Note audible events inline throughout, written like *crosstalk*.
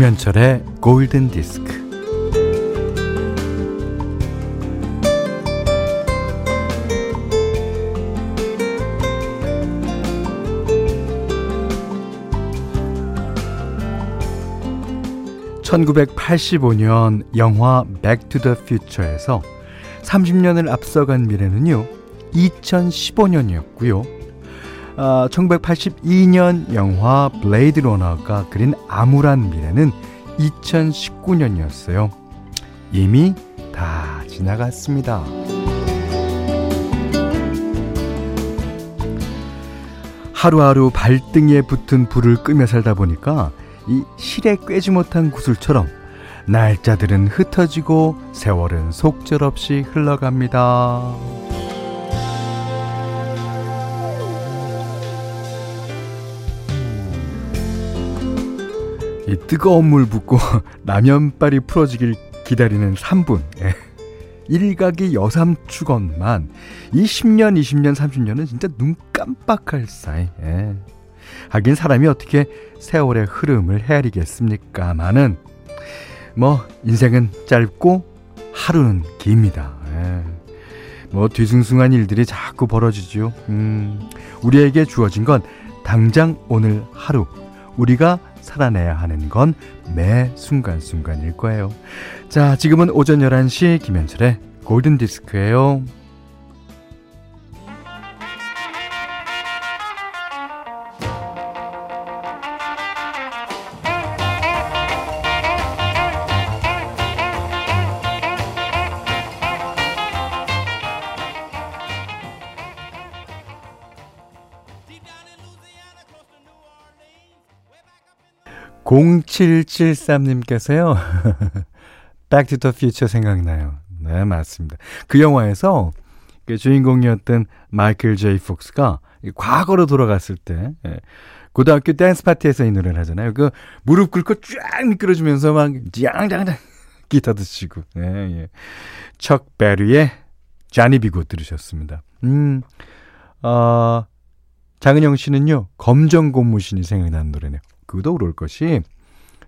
김현철의 골든 디스크. (1985년) 영화 (Back to the Future에서) (30년을) 앞서간 미래는요 (2015년이었고요) 어, 1982년 영화 블레이드 러너가 그린 암울한 미래는 2019년이었어요. 이미 다 지나갔습니다. 하루하루 발등에 붙은 불을 끄며 살다 보니까 이 실에 꿰지 못한 구슬처럼 날짜들은 흩어지고 세월은 속절없이 흘러갑니다. 이 뜨거운 물 붓고 *laughs* 라면빨이 풀어지길 기다리는 3분. 예. 일각이 여삼축원만 이 10년, 20년, 30년은 진짜 눈 깜빡할 사이. 예. 하긴 사람이 어떻게 세월의 흐름을 헤아리겠습니까마는 뭐 인생은 짧고 하루는 깁니다. 예. 뭐 뒤숭숭한 일들이 자꾸 벌어지죠. 음, 우리에게 주어진 건 당장 오늘 하루 우리가 살아내야 하는 건 매 순간순간일 거예요. 자, 지금은 오전 11시 김현철의 골든 디스크예요. (0773님께서요) *laughs* Back to the Future 생각나요. 네, 맞습니다. 그 영화에서 그 주인공이었던 마이클 제이 폭스가 과거로 돌아갔을 때 예, 고등학교 댄스 파티에서 이 노래를 하잖아요. 그 무릎 꿇고 쫙 미끄러지면서 막 짱짱짱 기타도 치고. 예, 예. 척 베리의 자니 비고 들으셨습니다. 음. 어, 장은영 씨는요. 검정 고무신이 생각나는 노래네요. 그도 그럴 것이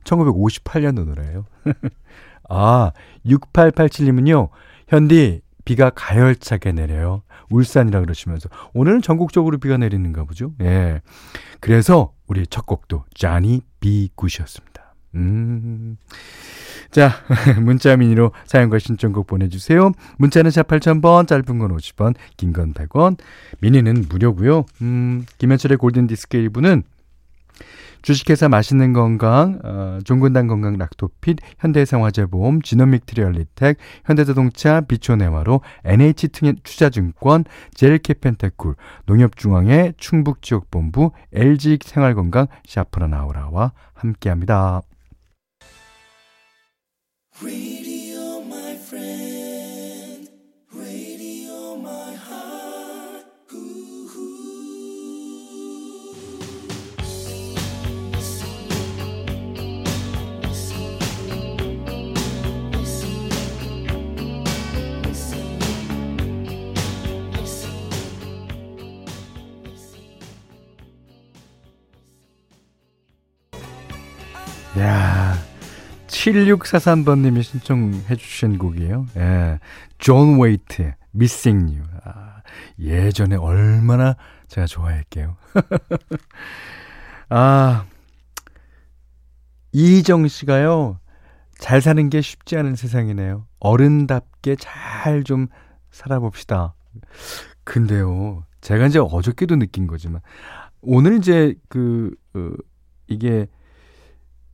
1958년도 노래예요. *laughs* 아, 6887님은요. 현디 비가 가열차게 내려요. 울산이라 그러시면서 오늘은 전국적으로 비가 내리는가 보죠. 예. 그래서 우리 첫 곡도 자니 비굿이었습니다. 음. 자, *laughs* 문자 미니로 사연과 신청곡 보내주세요. 문자는 샵 8000번, 짧은 건 50원, 긴 건 100원, 미니는 무료고요. 음, 김현철의 골든디스크 1부는 주식회사 맛있는 건강, 어, 종근당 건강 락토핏, 현대생화재보험, 지노믹 트리얼리텍, 현대자동차, 비초네마로, NH투자증권, 젤케펜테쿨, 농협중앙회, 충북지역본부, LG생활건강, 샤프라나우라와 함께합니다. 7643번님이 신청해 주신 곡이에요. 예. 존 웨이트, Missing. 아, 예전에 얼마나 제가 좋아할게요. *laughs* 아, 이정 씨가요, 잘 사는 게 쉽지 않은 세상이네요. 어른답게 잘 좀 살아봅시다. 근데요, 제가 이제 어저께도 느낀 거지만, 오늘 이제 그, 어, 이게,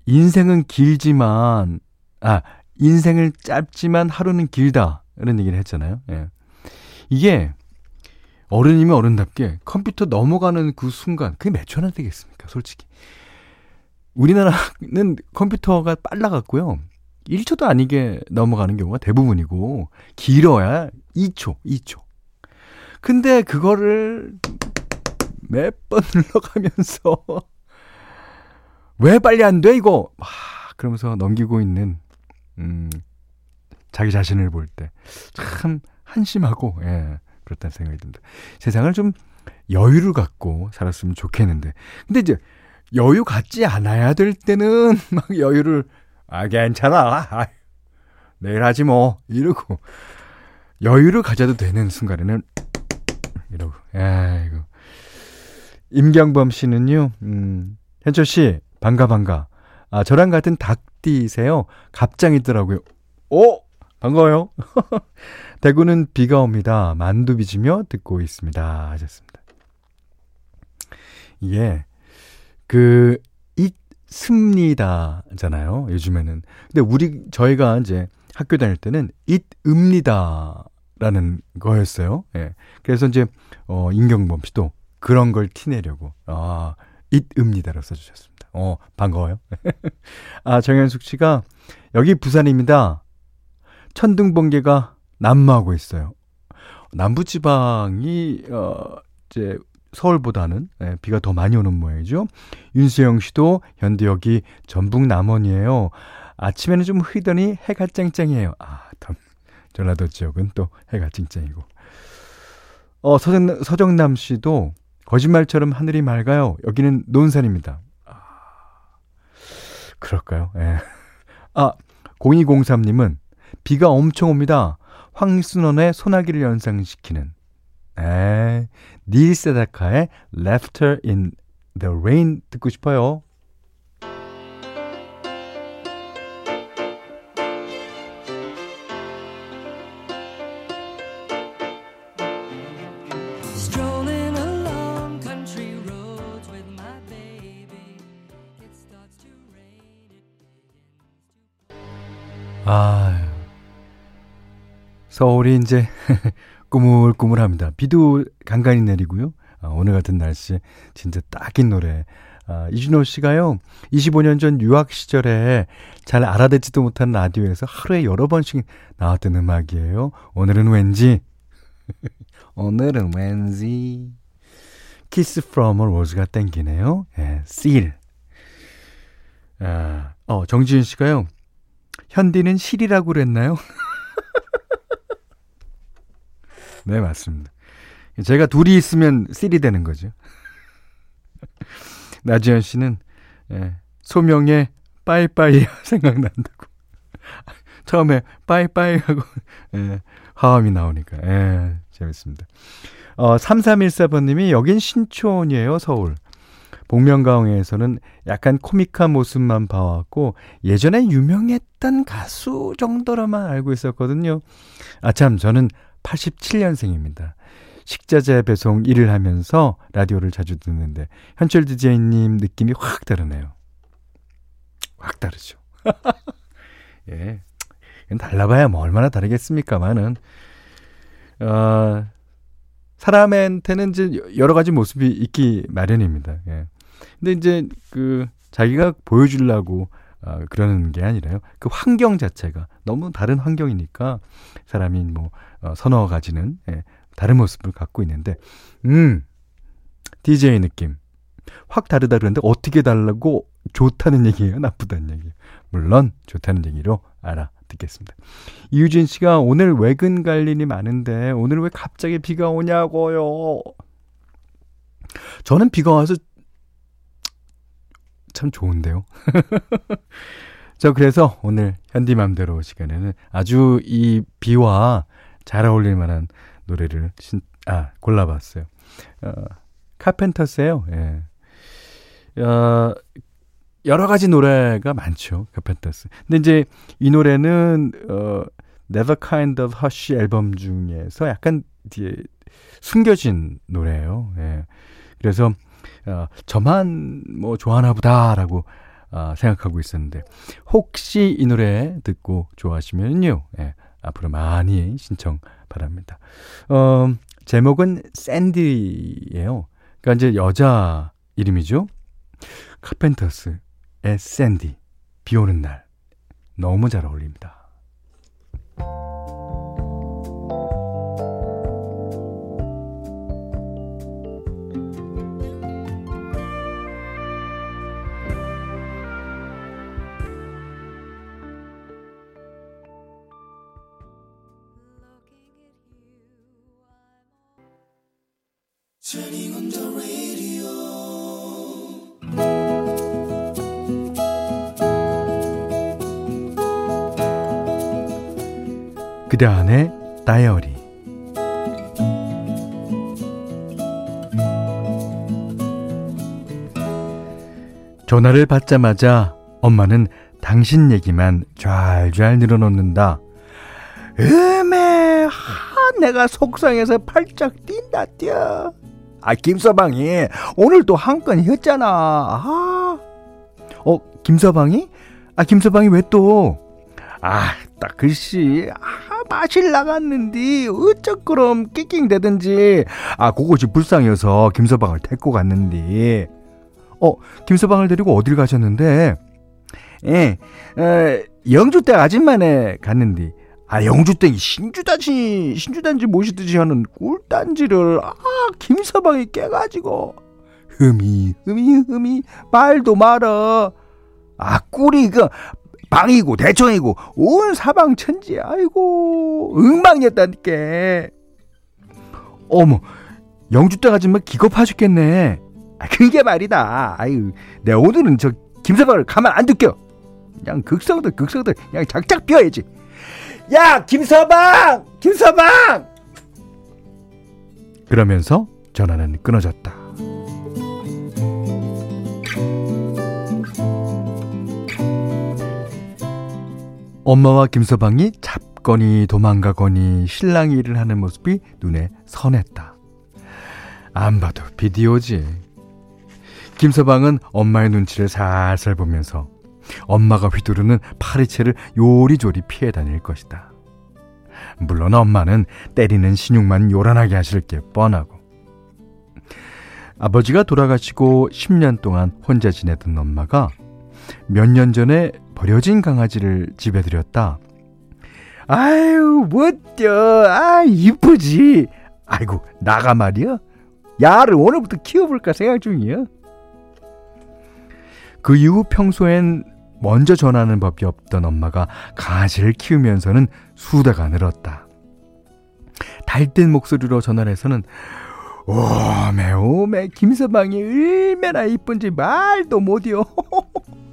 인생은 길지만, 아, 인생을 짧지만 하루는 길다. 이런 얘기를 했잖아요. 예. 이게 어른이면 어른답게 컴퓨터 넘어가는 그 순간, 그게 몇 초나 되겠습니까? 솔직히. 우리나라는 컴퓨터가 빨라갖고요. 1초도 아니게 넘어가는 경우가 대부분이고, 길어야 2초, 2초. 근데 그거를 몇 번 *laughs* 눌러가면서 왜 빨리 안 돼, 이거? 와, 그러면서 넘기고 있는, 음, 자기 자신을 볼 때, 참, 한심하고, 예, 그렇다는 생각이 듭니다. 세상을 좀 여유를 갖고 살았으면 좋겠는데. 근데 이제, 여유 갖지 않아야 될 때는 *laughs* 막 여유를 아 괜찮아 아, 내일 하지 뭐 이러고 여유를 가져도 되는 순간에는 이러고 아이고 임경범 씨는요 음 현철 씨 반가 반가 아 저랑 같은 닭띠세요 갑장이더라고요 오 반가워요 *laughs* 대구는 비가 옵니다 만두 빚으며 듣고 있습니다 하셨습니다 예. 그 있습니다잖아요. 요즘에는. 근데 우리 저희가 이제 학교 다닐 때는 있읍니다 라는 거였어요. 예. 그래서 이제 어 임경범 씨도 그런 걸 티내려고 아 있읍니다로 써주셨습니다. 어 반가워요. *laughs* 아 정현숙 씨가 여기 부산입니다. 천둥 번개가 난무하고 있어요. 남부 지방이 어 이제 서울보다는 예, 비가 더 많이 오는 모양이죠. 윤수영 씨도 현대 여기 전북 남원이에요. 아침에는 좀 흐리더니 해가 쨍쨍해요. 아, 전라도 지역은 또 해가 쨍쨍이고. 어, 서정, 서정남 씨도 거짓말처럼 하늘이 맑아요. 여기는 논산입니다. 아, 그럴까요? 예. 아, 0203님은 비가 엄청 옵니다. 황순원의 소나기를 연상시키는 에, 닐 세다카의 Laughter in the Rain 듣고 싶어요. 아, 서울이 이제 *laughs* 꾸물꾸물합니다. 비도 간간히 내리고요. 아, 오늘 같은 날씨 진짜 딱인 노래. 아, 이준호 씨가요, 25년 전 유학 시절에 잘 알아듣지도 못한 라디오에서 하루에 여러 번씩 나왔던 음악이에요. 오늘은 왠지, *laughs* 오늘은 왠지, 키스 프롬 로즈가 땡기네요. 예, seal. 아, 어, 정지윤 씨가요, 현디는 실이라고 그랬나요? *laughs* 네, 맞습니다. 제가 둘이 있으면 씰이 되는 거죠. *laughs* 나지현 씨는 예, 소명의 빠이빠이 *laughs* 생각난다고. 처음에 빠이빠이 하고 예, 화음이 나오니까 예, 재밌습니다. 어, 3314번님이 여긴 신촌이에요, 서울. 복면가왕에서는 약간 코믹한 모습만 봐왔고 예전에 유명했던 가수 정도로만 알고 있었거든요. 아참 저는 87년생입니다. 식자재 배송 일을 하면서 라디오를 자주 듣는데 현철 DJ님 느낌이 확 다르네요. 확 다르죠. *laughs* 예. 달라봐야 뭐 얼마나 다르겠습니까만은 어, 사람한테는 이제 여러 가지 모습이 있기 마련입니다. 예. 근데 이제 그 자기가 보여주려고 어, 그러는 게 아니라요. 그 환경 자체가 너무 다른 환경이니까 사람이 뭐 어, 선호 가지는 예, 다른 모습을 갖고 있는데, 음, DJ 느낌. 확 다르다 그러는데 어떻게 달라고 좋다는 얘기예요? 나쁘다는 얘기예요? 물론 좋다는 얘기로 알아듣겠습니다. 이유진 씨가 오늘 외근 갈 일이 많은데 오늘 왜 갑자기 비가 오냐고요? 저는 비가 와서 참 좋은데요. *laughs* 저 그래서 오늘 현디맘대로 시간에는 아주 이 비와 잘 어울릴 만한 노래를 신, 아, 골라봤어요. 어, 카펜터스예요. 예. 어, 여러 가지 노래가 많죠. 카펜터스. 근데 이제 이 노래는 어 Never Kind of Hush 앨범 중에서 약간 뒤에 숨겨진 노래예요. 예. 그래서 어, 저만 뭐 좋아하나 보다라고 어, 생각하고 있었는데 혹시 이 노래 듣고 좋아하시면요. 예. 앞으로 많이 신청 바랍니다. 어, 제목은 샌디예요. 그러니까 이제 여자 이름이죠. 카펜터스의 샌디. 비 오는 날. 너무 잘 어울립니다. 그대 안의 다이어리 전화를 받자마자 엄마는 당신 얘기만 좔좔 늘어놓는다. 음에 하 내가 속상해서 팔짝 뛴다 뛰어. 아 김서방이 오늘 또한건 했잖아. 아. 어 김서방이? 아 김서방이 왜 또? 아딱 글씨 아 마실 나갔는디 어쩌 그럼 낑낑대든지. 아 그것이 불쌍해서 김서방을 데리고 갔는디. 어 김서방을 데리고 어딜 가셨는데? 예 어, 영주댁 아줌마네 갔는디. 아 영주댁이 신주단지 신주단지 모시듯이 하는 꿀단지를 아 김서방이 깨가지고. 흠이 흠이 흠이. 말도 말어 아 꿀이 그 방이고 대청이고 온 사방 천지 아이고 엉망이었다니까. 어머 영주댁 아줌마 기겁하 죽겠네. 아 그게 말이다. 아유 내 오늘은 저 김서방을 가만 안 둘겨 그냥 극성들 극성들 그냥 작작 비워야지. 야 김서방! 김서방! 그러면서 전화는 끊어졌다 엄마와 김서방이 잡거니 도망가거니 신랑 일을 하는 모습이 눈에 선했다 안 봐도 비디오지 김서방은 엄마의 눈치를 살살 보면서 엄마가 휘두르는 파리채를 요리조리 피해 다닐 것이다. 물론 엄마는 때리는 신용만 요란하게 하실 게 뻔하고. 아버지가 돌아가시고 10년 동안 혼자 지내던 엄마가 몇 년 전에 버려진 강아지를 집에 들였다. 아유, 멋져. 아, 이쁘지. 아이고, 나가 말이야. 야를 오늘부터 키워볼까 생각 중이야. 그 이후 평소엔 먼저 전하는 법이 없던 엄마가 강아지를 키우면서는 수다가 늘었다. 달된 목소리로 전화를 해서는 오메 오메 김서방이 얼마나 이쁜지 말도 못이요. *laughs*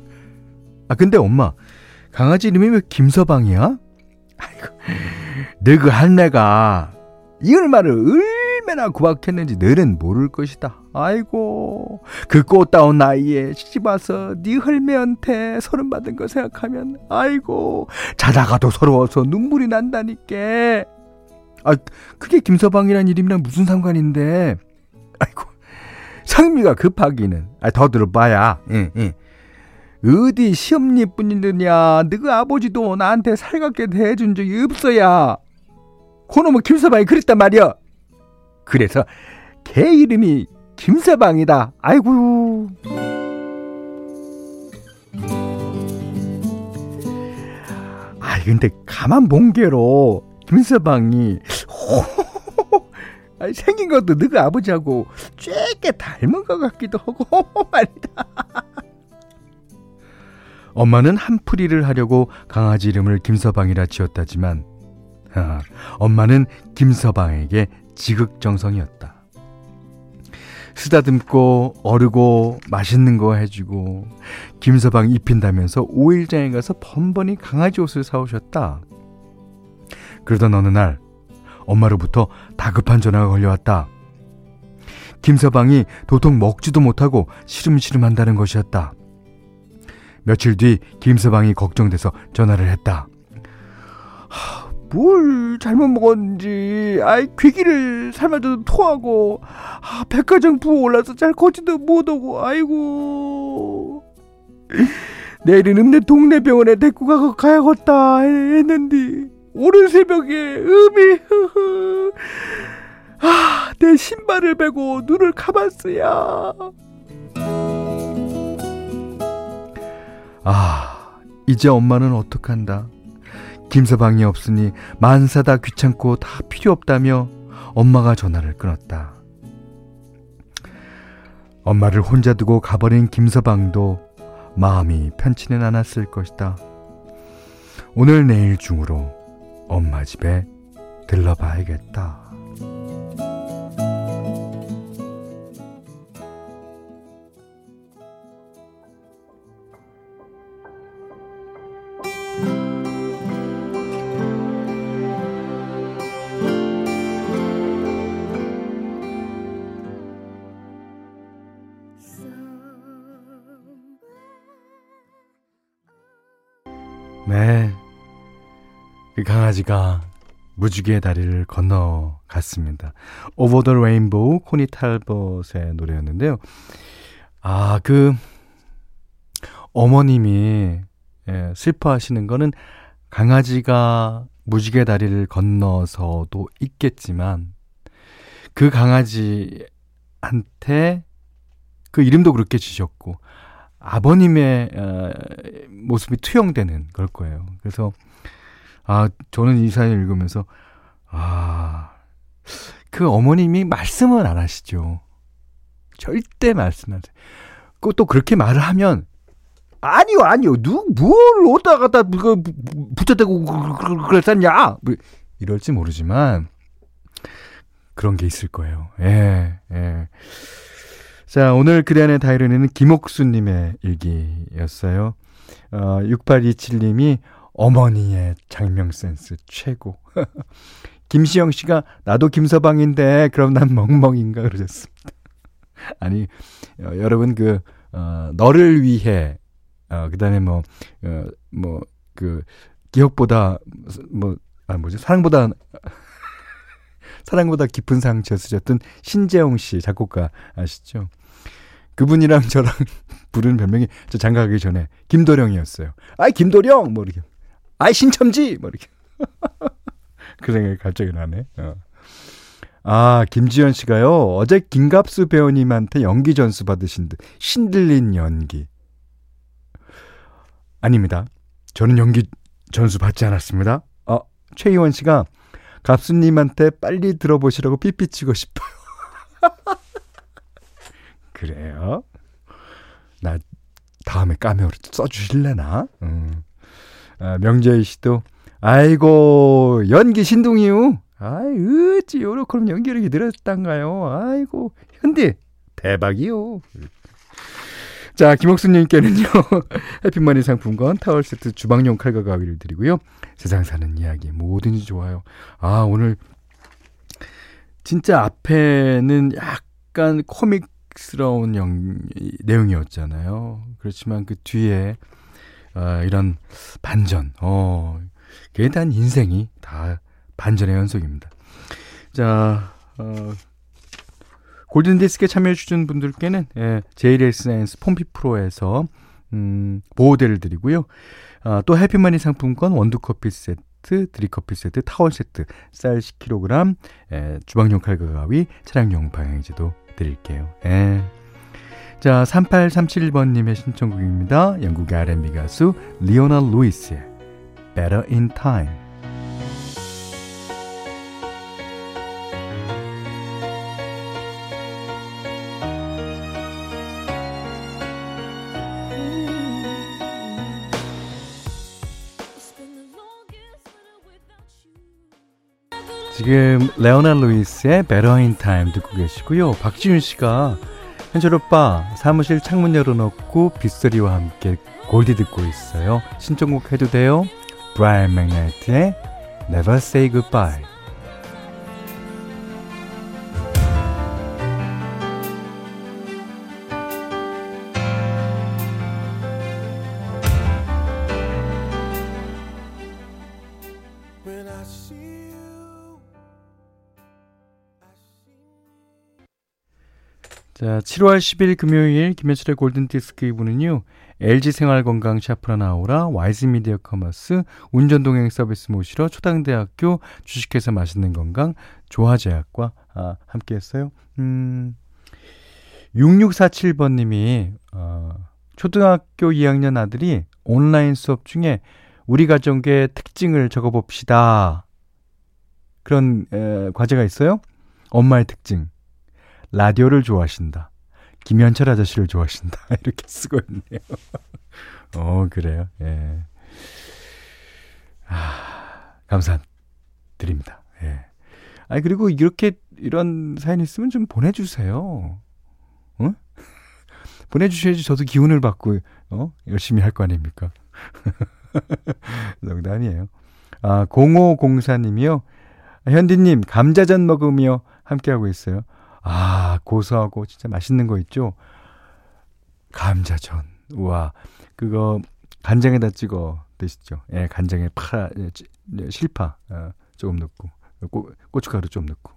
아 근데 엄마 강아지 이름이 왜 김서방이야? 아이고 너그 할매가 이 얼마를 얼마나 구박했는지 너는 모를 것이다. 아이고 그 꽃다운 나이에 시집 와서 네 할매한테 서른 받은 거 생각하면 아이고 자다가도 서러워서 눈물이 난다니까. 아 그게 김서방이란 이름이랑 무슨 상관인데? 아이고 상미가 급하기는 아, 더 들어봐야. 예, 예. 어디 시험니뿐이느냐 너그 아버지도 나한테 살갑게 대해준 적이 없어야 그놈의 김서방이 그랬단 말이야 그래서 걔 이름이 김서방이다. 아이고. 아 근데 가만 본 게로 김서방이 *laughs* 생긴 것도 너그 아버지하고 쬐게 닮은 것 같기도 하고 *laughs* 말이다. 엄마는 한풀이를 하려고 강아지 이름을 김서방이라 지었다지만 아, 엄마는 김서방에게 지극정성이었다. 쓰다듬고 어르고 맛있는 거 해주고 김서방 입힌다면서 오일장에 가서 번번이 강아지 옷을 사오셨다. 그러던 어느 날 엄마로부터 다급한 전화가 걸려왔다. 김서방이 도통 먹지도 못하고 시름시름 한다는 것이었다. 며칠 뒤 김서방이 걱정돼서 전화를 했다. 뭘 잘못 먹었는지. 아이 괴기를 삶아도 토하고. 아 백화점 부어 올라서 잘 걷지도 못하고. 아이고. 내일은 읍내 동네 병원에 데리고 가고 가야겠다 했는데 오늘 새벽에 음이 아 내 신발을 베고 눈을 감았어야 아 이제 엄마는 어떡한다 김서방이 없으니 만사다 귀찮고 다 필요 없다며 엄마가 전화를 끊었다. 엄마를 혼자 두고 가버린 김서방도 마음이 편치는 않았을 것이다. 오늘 내일 중으로 엄마 집에 들러봐야겠다. 강아지가 무지개의 다리를 건너갔습니다. Over the Rainbow, 코니 탈벗의 노래였는데요. 아, 그, 어머님이 예, 슬퍼하시는 거는 강아지가 무지개 다리를 건너서도 있겠지만 그 강아지한테 그 이름도 그렇게 지셨고 아버님의 어, 모습이 투영되는 걸 거예요. 그래서 아 저는 이 사연 읽으면서 아 그 어머님이 말씀은 안 하시죠. 절대 말씀 안 하세요. 또 그렇게 말을 하면 아니요, 아니요. 누, 뭘 어디다 갖다 그, 붙여대고 그랬었냐? 뭐, 이럴지 모르지만, 그런 게 있을 거예요. 예, 예. 자, 오늘 그대 안의 다이어리는 김옥수님의 일기였어요. 어, 6827님이 어머니의 장명 센스 최고. *laughs* 김시영 씨가 나도 김서방인데 그럼 난 멍멍인가 그러셨습니다. *laughs* 아니 어, 여러분 그 어, 너를 위해 어, 그 다음에 뭐, 어, 뭐, 그, 기억보다, 뭐, 아, 뭐지, 사랑보다, *laughs* 사랑보다 깊은 상처 쓰셨던 신재용 씨 작곡가 아시죠? 그분이랑 저랑 부르는 별명이 저 장가 가기 전에 김도령이었어요. 아이, 김도령! 뭐 이렇게. 아이, 신첨지! 뭐 이렇게. *laughs* 그 생각이 갑자기 나네. 어. 아, 김지현 씨가요, 어제 김갑수 배우님한테 연기 전수 받으신 듯 신들린 연기. 아닙니다. 저는 연기 전수 받지 않았습니다. 어, 최희원 씨가 갑수님한테 빨리 들어보시라고 삐삐 치고 싶어요. *laughs* 그래요? 나 다음에 까메오로 써주실래나? 음. 아, 명재희 씨도 아이고 연기 신동이요. 아이 어찌 요렇게 연기력이 늘었단가요? 아이고 현디 대박이요. 자, 김옥수님께는요, *laughs* 해피머니 상품권, 타월 세트, 주방용 칼과 가위를 드리고요. 세상 사는 이야기, 뭐든지 좋아요. 아, 오늘, 진짜 앞에는 약간 코믹스러운 영, 내용이었잖아요. 그렇지만 그 뒤에, 어, 이런 반전, 어, 대한 인생이 다 반전의 연속입니다. 자, 어, 골든디스크에 참여해주신 분들께는 예, JLSNS 폼피 프로에서 음, 보호대를 드리고요. 아, 또 해피머니 상품권 원두커피 세트, 드립커피 세트, 타월 세트, 쌀 10kg, 예, 주방용 칼과 가위, 차량용 방향제도 드릴게요. 예. 자, 3837번님의 신청곡입니다. 영국의 R&B 가수 리오나 루이스의 Better in Time. 지금 레오나 루이스의 Better in Time 듣고 계시고요. 박지윤 씨가 현철 오빠 사무실 창문 열어놓고 빗소리와 함께 골디 듣고 있어요. 신청곡 해도 돼요? 브라이언 맥나이트의 Never Say Goodbye 자, 7월 10일 금요일 김현철의 골든디스크 2부는요. LG생활건강 샤프란 아우라, 와이즈미디어 커머스, 운전동행 서비스 모시러 초당대학교 주식회사 맛있는 건강, 조아제약과 아, 함께했어요. 음, 6647번님이 어, 초등학교 2학년 아들이 온라인 수업 중에 우리 가정의 특징을 적어봅시다. 그런 에, 과제가 있어요. 엄마의 특징. 라디오를 좋아하신다. 김현철 아저씨를 좋아하신다. *laughs* 이렇게 쓰고 있네요. *laughs* 어, 그래요. 예. 아, 감사드립니다. 예. 아니, 그리고 이렇게, 이런 사연 있으면 좀 보내주세요. 어? *laughs* 보내주셔야지 저도 기운을 받고, 어? 열심히 할 거 아닙니까? 농담이에요. 아, 0504님이요. 현디님, 감자전 먹으며 함께하고 있어요. 아, 고소하고 진짜 맛있는 거 있죠? 감자전. 우와. 그거 간장에다 찍어 드시죠. 예, 간장에 파, 예, 네, 실파 어, 조금 넣고 고, 고춧가루 좀 넣고.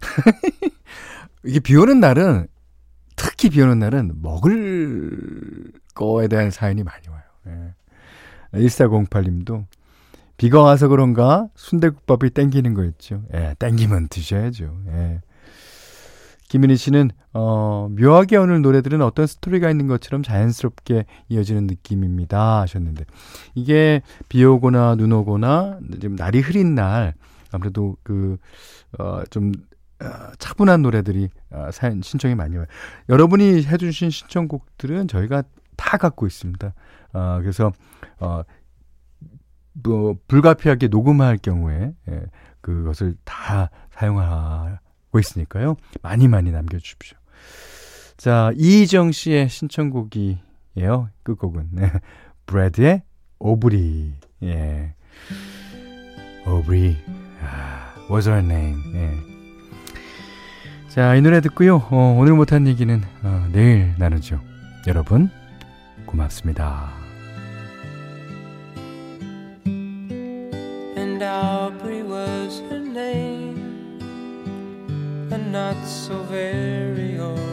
*laughs* 이게 비 오는 날은 특히 비 오는 날은 먹을 거에 대한 사연이 많이 와요. 예. 1408님도 비가 와서 그런가 순대국밥이 땡기는 거 있죠. 예, 땡기면 드셔야죠. 예. 김민희 씨는 어, 묘하게 오늘 노래들은 어떤 스토리가 있는 것처럼 자연스럽게 이어지는 느낌입니다 하셨는데 이게 비 오거나 눈 오거나 지금 날이 흐린 날 아무래도 그어좀 어, 차분한 노래들이 어, 사연 신청이 많이 와요. 여러분이 해주신 신청곡들은 저희가 다 갖고 있습니다. 어, 그래서 어, 뭐 불가피하게 녹음할 경우에 예, 그것을 다 사용하고 있으니까요. 많이 많이 남겨주십시오. 자 이희정 씨의 신청곡이에요. 끝곡은 네. 브래드의 오브리. 예. 오브리. 아, was her name. 예. 자, 이 노래 듣고요. 어, 오늘 못한 얘기는 어, 내일 나누죠. 여러분, 고맙습니다. And Aubrey was her name, and not so very old.